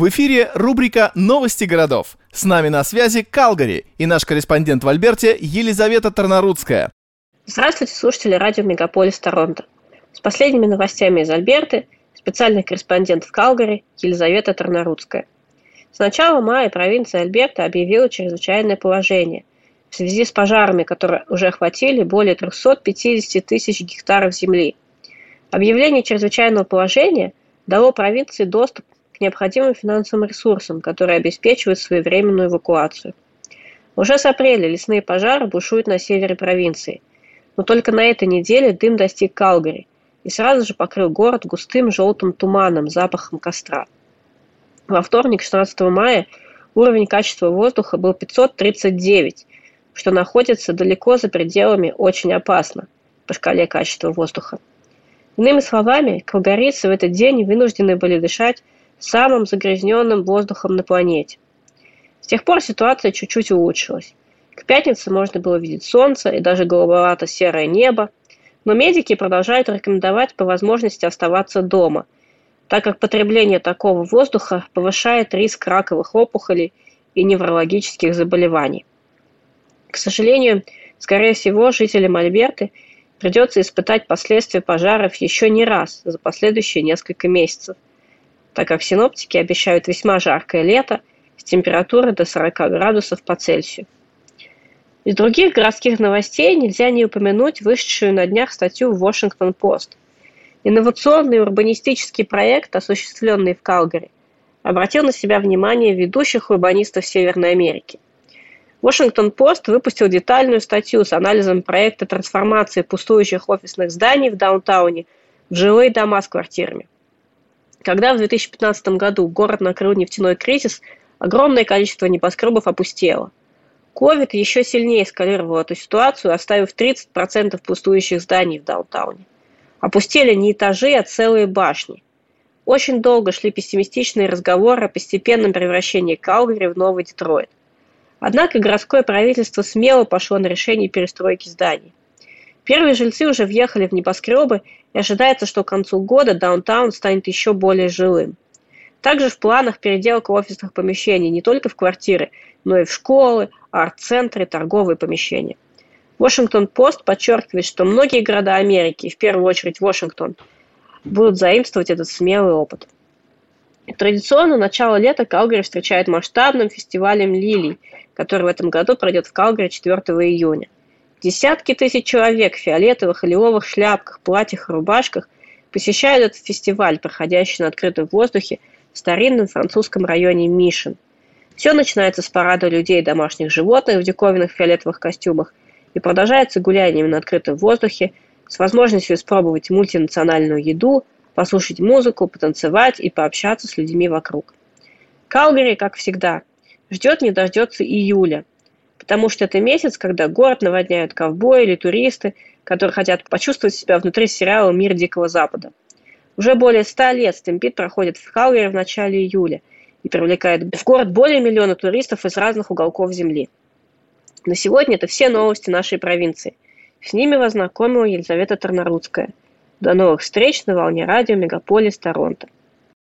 В эфире рубрика «Новости городов». С нами на связи Калгари и наш корреспондент в Альберте Елизавета Тарнарудская. Здравствуйте, слушатели радио «Мегаполис Торонто». С последними новостями из Альберты специальный корреспондент в Калгари Елизавета Тарнарудская. С начала мая провинция Альберта объявила чрезвычайное положение в связи с пожарами, которые уже охватили более 350 тысяч гектаров земли. Объявление чрезвычайного положения дало провинции доступ необходимым финансовым ресурсам, которые обеспечивают своевременную эвакуацию. Уже с апреля лесные пожары бушуют на севере провинции. Но только на этой неделе дым достиг Калгари и сразу же покрыл город густым желтым туманом, запахом костра. Во вторник, 16 мая, уровень качества воздуха был 539, что находится далеко за пределами очень опасно по шкале качества воздуха. Иными словами, калгарийцы в этот день вынуждены были дышать самым загрязненным воздухом на планете. С тех пор ситуация чуть-чуть улучшилась. К пятнице можно было видеть солнце и даже голубовато-серое небо, но медики продолжают рекомендовать по возможности оставаться дома, так как потребление такого воздуха повышает риск раковых опухолей и неврологических заболеваний. К сожалению, скорее всего, жителям Альберты придется испытать последствия пожаров еще не раз за последующие несколько месяцев – так как синоптики обещают весьма жаркое лето с температурой до 40 градусов по Цельсию. Из других городских новостей нельзя не упомянуть вышедшую на днях статью в Washington-Post. Инновационный урбанистический проект, осуществленный в Калгари, обратил на себя внимание ведущих урбанистов Северной Америки. Washington-Post выпустил детальную статью с анализом проекта трансформации пустующих офисных зданий в даунтауне в жилые дома с квартирами. Когда в 2015 году город накрыл нефтяной кризис, огромное количество небоскребов опустело. Ковид еще сильнее эскалировал эту ситуацию, оставив 30% пустующих зданий в даунтауне. Опустили не этажи, а целые башни. Очень долго шли пессимистичные разговоры о постепенном превращении Калгари в новый Детройт. Однако городское правительство смело пошло на решение перестройки зданий. Первые жильцы уже въехали в небоскребы, и ожидается, что к концу года даунтаун станет еще более жилым. Также в планах переделка офисных помещений не только в квартиры, но и в школы, арт-центры, торговые помещения. Вашингтон-Пост подчеркивает, что многие города Америки, в первую очередь Вашингтон, будут заимствовать этот смелый опыт. Традиционно начало лета Калгари встречает масштабным фестивалем лилий, который в этом году пройдет в Калгари 4 июня. Десятки тысяч человек в фиолетовых и лиловых шляпках, платьях и рубашках посещают этот фестиваль, проходящий на открытом воздухе в старинном французском районе Мишин. Все начинается с парада людей и домашних животных в диковинных фиолетовых костюмах и продолжается гуляниями на открытом воздухе с возможностью испробовать мультинациональную еду, послушать музыку, потанцевать и пообщаться с людьми вокруг. Калгари, как всегда, ждет не дождется июля, потому что это месяц, когда город наводняют ковбои или туристы, которые хотят почувствовать себя внутри сериала «Мир Дикого Запада». Уже более ста лет Стэмпид проходит в Калгари в начале июля и привлекает в город более миллиона туристов из разных уголков Земли. На сегодня это все новости нашей провинции. С ними вас знакомила Елизавета Тарнарудская. До новых встреч на волне радио Мегаполис Торонто.